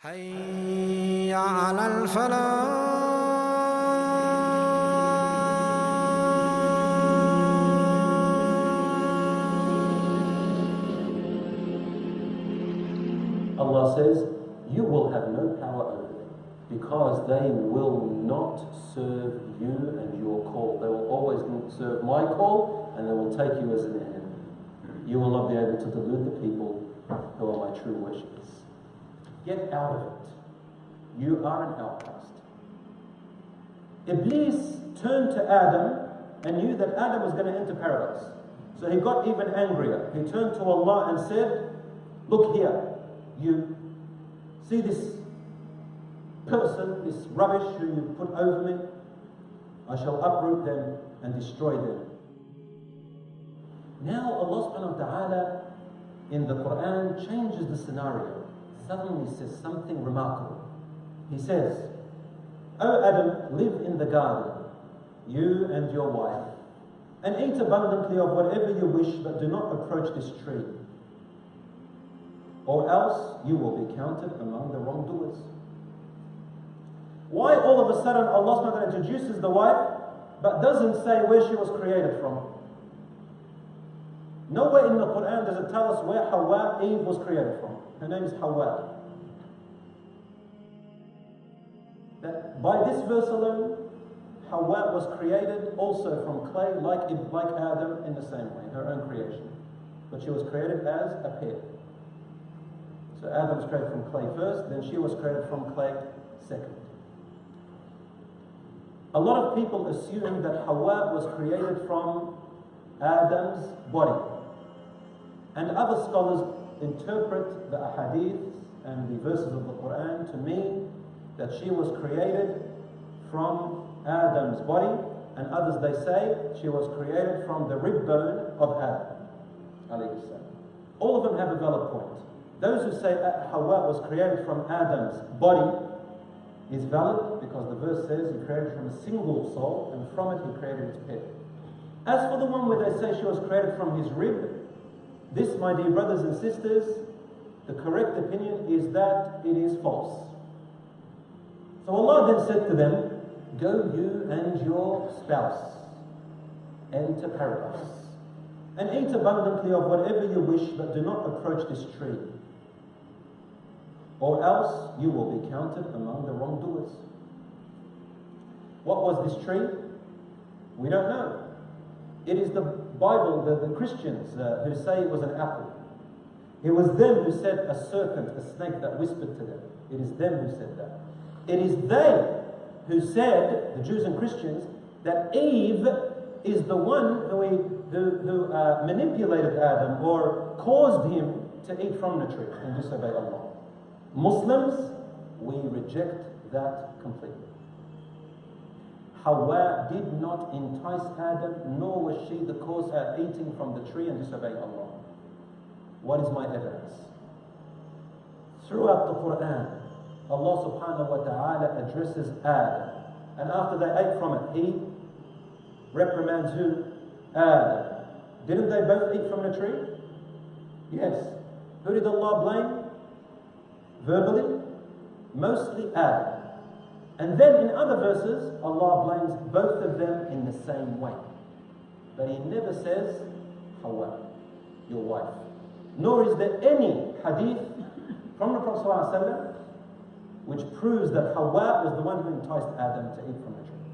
حي على الفلاح Allah says, You will have no power over them because they will not serve you and your call. They will always serve my call and they will take you as an enemy. You will not be able to delude the people who are my true worshippers. Get out of it. You are an outcast. Iblis turned to Adam and knew that Adam was going to enter paradise. So he got even angrier. He turned to Allah and said, Look here, you see this person, this rubbish who you put over me? I shall uproot them and destroy them. Now Allah subhanahu wa ta'ala in the Quran changes the scenario. Suddenly says something remarkable. He says, O Adam, live in the garden, you and your wife, and eat abundantly of whatever you wish, but do not approach this tree. Or else you will be counted among the wrongdoers. Why all of a sudden Allah introduces the wife, but doesn't say where she was created from? Nowhere in the Quran does it tell us where Hawa, Eve, was created from. Her name is Hawa. That by this verse alone, Hawa was created also from clay, like, like Adam, in the same way, her own creation. But she was created as a pair. So Adam was created from clay first, then she was created from clay second. A lot of people assume that Hawa was created from Adam's body. And other scholars interpret the ahadith and the verses of the Quran to mean that she was created from Adam's body, and others they say she was created from the rib bone of Adam. All of them have a valid point. Those who say Hawa was created from Adam's body is valid because the verse says he created from a single soul and from it he created his pair. As for the one where they say she was created from his rib, this, my dear brothers and sisters, the correct opinion is that it is false. So Allah then said to them, Go you and your spouse, enter paradise, and eat abundantly of whatever you wish, but do not approach this tree or else you will be counted among the wrongdoers. What was this tree? We don't know. It is the Bible, the, the Christians uh, who say it was an apple. It was them who said a serpent, a snake that whispered to them. It is them who said that. It is they who said, the Jews and Christians, that Eve is the one who, he, who, who uh, manipulated Adam or caused him to eat from the tree and disobey Allah. Muslims, we reject that completely. Hawa did not entice Adam, nor was she the cause of eating from the tree and disobeying Allah. What is my evidence? Throughout the Quran, Allah subhanahu wa ta'ala addresses Adam. And after they ate from it, he reprimands who? Adam. Didn't they both eat from the tree? Yes. Who did Allah blame? verbally, mostly Adam. And then in other verses, Allah blames both of them in the same way. But He never says, Hawa, your wife. Nor is there any hadith from the Prophet ﷺ which proves that Hawa was the one who enticed Adam to eat from the tree.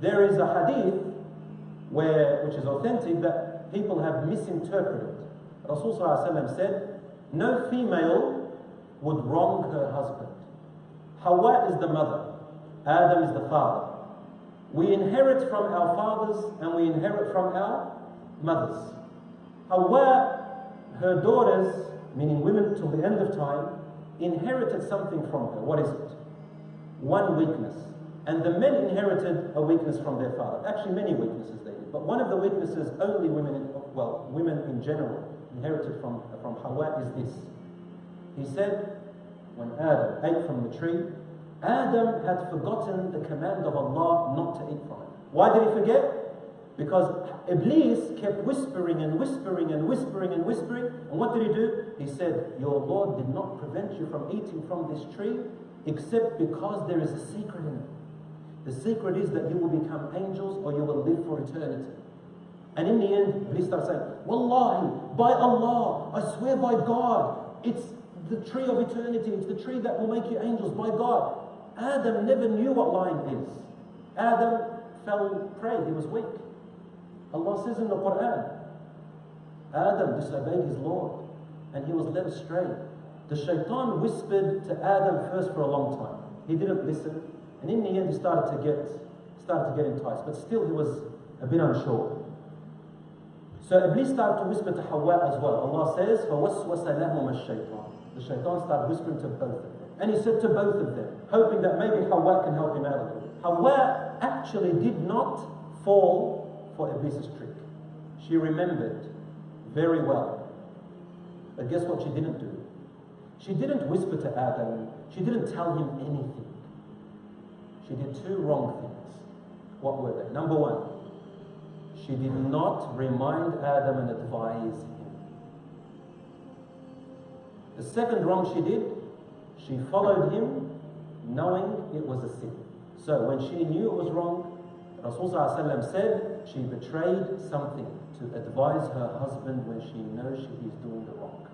There is a hadith where, which is authentic that people have misinterpreted. Rasul ﷺ said, No female would wrong her husband. Hawa is the mother, Adam is the father. We inherit from our fathers and we inherit from our mothers. Hawa, her daughters, meaning women till the end of time, inherited something from her. What is it? One weakness. And the men inherited a weakness from their father. Actually, many weaknesses they did. But one of the weaknesses only women, well, women in general, inherited from, from Hawa is this. He said, when Adam ate from the tree, Adam had forgotten the command of Allah not to eat from it. Why did he forget? Because Iblis kept whispering and whispering and whispering and whispering. And what did he do? He said, Your Lord did not prevent you from eating from this tree except because there is a secret in it. The secret is that you will become angels or you will live for eternity. And in the end, Iblis started saying, Wallahi, by Allah, I swear by God, it's the tree of eternity, it's the tree that will make you angels, by God. Adam never knew what lying is. Adam fell prey, he was weak. Allah says in the Quran, Adam disobeyed his Lord and he was led astray. The shaitan whispered to Adam first for a long time. He didn't listen. And in the end he started to get started to get enticed, but still he was a bit unsure. So Iblis started to whisper to Hawa as well. Allah says, فَوَسْوَسَ لَهُمَ الشَّيْطَانِ The shaitan started whispering to both of them. And he said to both of them, hoping that maybe Hawa can help him out. Hawa actually did not fall for Iblis' trick. She remembered very well. But guess what she didn't do? She didn't whisper to Adam. She didn't tell him anything. She did two wrong things. What were they? Number one, she did not remind Adam and advise him. The second wrong she did, she followed him knowing it was a sin. So when she knew it was wrong, Rasulullah said she betrayed something to advise her husband when she knows she is doing the wrong.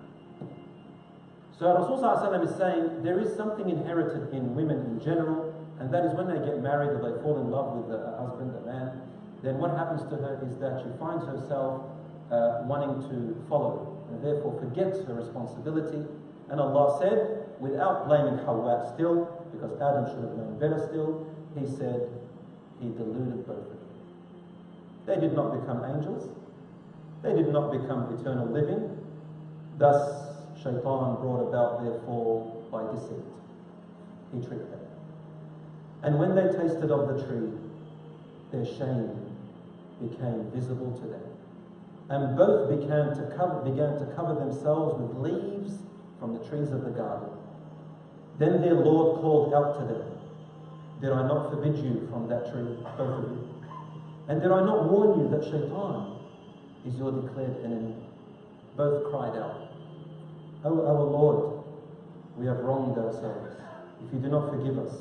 So Rasulullah is saying there is something inherited in women in general, and that is when they get married or they fall in love with a husband, a man, then what happens to her is that she finds herself uh, wanting to follow and therefore forgets her responsibility. And Allah said, without blaming Hawa still, because Adam should have known better still, He said, He deluded both of them. They did not become angels. They did not become eternal living. Thus, Shaitan brought about their fall by deceit. He tricked them. And when they tasted of the tree, their shame became visible to them. And both began to cover, began to cover themselves with leaves from the trees of the garden. Then their Lord called out to them, Did I not forbid you from that tree, both of you? And did I not warn you that Shaitan is your declared enemy? Both cried out, O our Lord, we have wronged ourselves. If you do not forgive us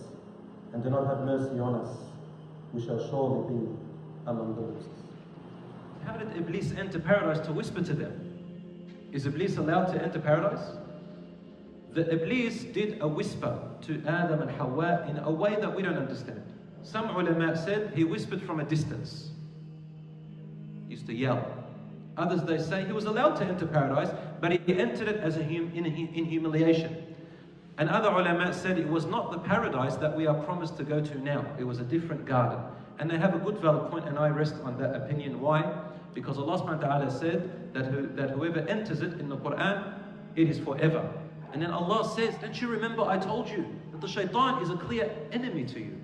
and do not have mercy on us, we shall surely be among the losers. How did Iblis enter paradise to whisper to them? Is Iblis allowed to enter paradise? The Iblis did a whisper to Adam and Hawa in a way that we don't understand. Some ulama said he whispered from a distance. He used to yell. Others they say he was allowed to enter paradise, but he entered it as a hum, in, in humiliation. And other ulama said it was not the paradise that we are promised to go to now. It was a different garden. And they have a good valid point, and I rest on that opinion. Why? Because Allah said that, who, that whoever enters it in the Quran, it is forever. And then Allah says, Don't you remember I told you that the shaitan is a clear enemy to you?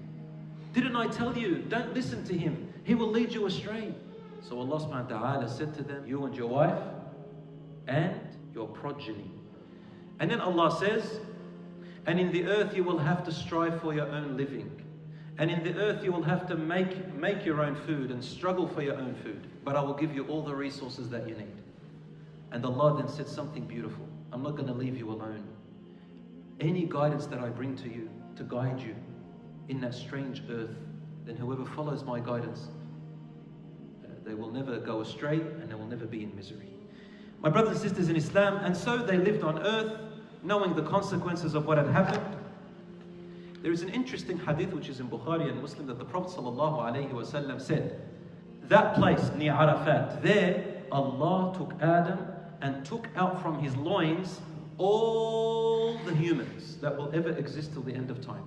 Didn't I tell you, don't listen to him? He will lead you astray. So Allah subhanahu wa ta'ala said to them, You and your wife and your progeny. And then Allah says, And in the earth you will have to strive for your own living. And in the earth you will have to make, make your own food and struggle for your own food. But I will give you all the resources that you need. And Allah then said something beautiful. I'm not going to leave you alone. Any guidance that I bring to you to guide you in that strange earth, then whoever follows my guidance, uh, they will never go astray and they will never be in misery. My brothers and sisters in Islam, and so they lived on earth knowing the consequences of what had happened there is an interesting hadith which is in Bukhari and Muslim that the Prophet ﷺ said, That place near Arafat, there Allah took Adam and took out from his loins all the humans that will ever exist till the end of time.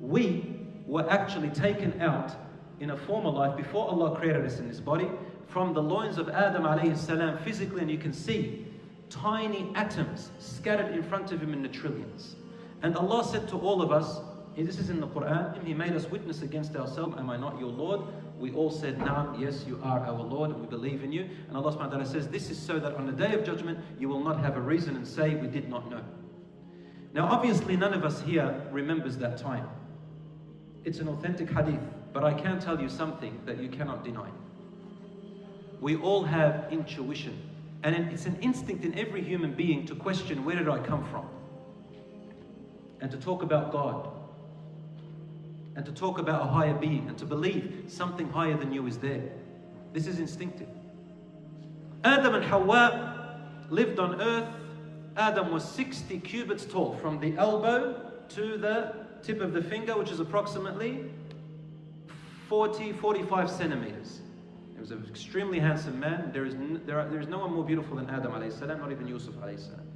We were actually taken out in a former life before Allah created us in this body from the loins of Adam alayhi salam physically and you can see tiny atoms scattered in front of him in the trillions. And Allah said to all of us, this is in the Quran. He made us witness against ourselves. Am I not your Lord? We all said, Naam, yes, you are our Lord, and we believe in you. And Allah subhanahu wa ta'ala says, This is so that on the day of judgment, you will not have a reason and say, We did not know. Now, obviously, none of us here remembers that time. It's an authentic hadith, but I can tell you something that you cannot deny. We all have intuition. And it's an instinct in every human being to question where did I come from? And to talk about God. And to talk about a higher being and to believe something higher than you is there. This is instinctive. Adam and Hawa lived on earth. Adam was 60 cubits tall from the elbow to the tip of the finger, which is approximately 40, 45 centimeters. He was an extremely handsome man. There is, there, are, there is no one more beautiful than Adam, salam, not even Yusuf. salam.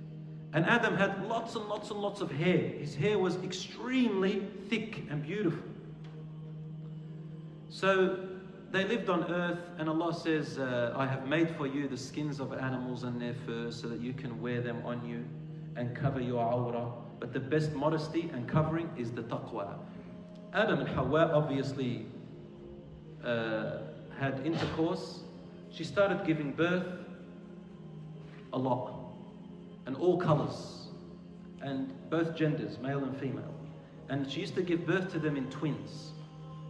And Adam had lots and lots and lots of hair. His hair was extremely thick and beautiful. So they lived on earth, and Allah says, uh, I have made for you the skins of animals and their fur so that you can wear them on you and cover your awrah. But the best modesty and covering is the taqwa. Adam and Hawa obviously uh, had intercourse. She started giving birth a lot, and all colors, and both genders, male and female. And she used to give birth to them in twins.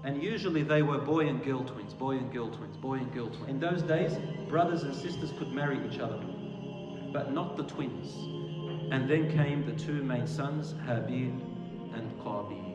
And usually they were boy and girl twins, boy and girl twins, boy and girl twins. In those days, brothers and sisters could marry each other, but not the twins. And then came the two main sons, Habil and Qabil.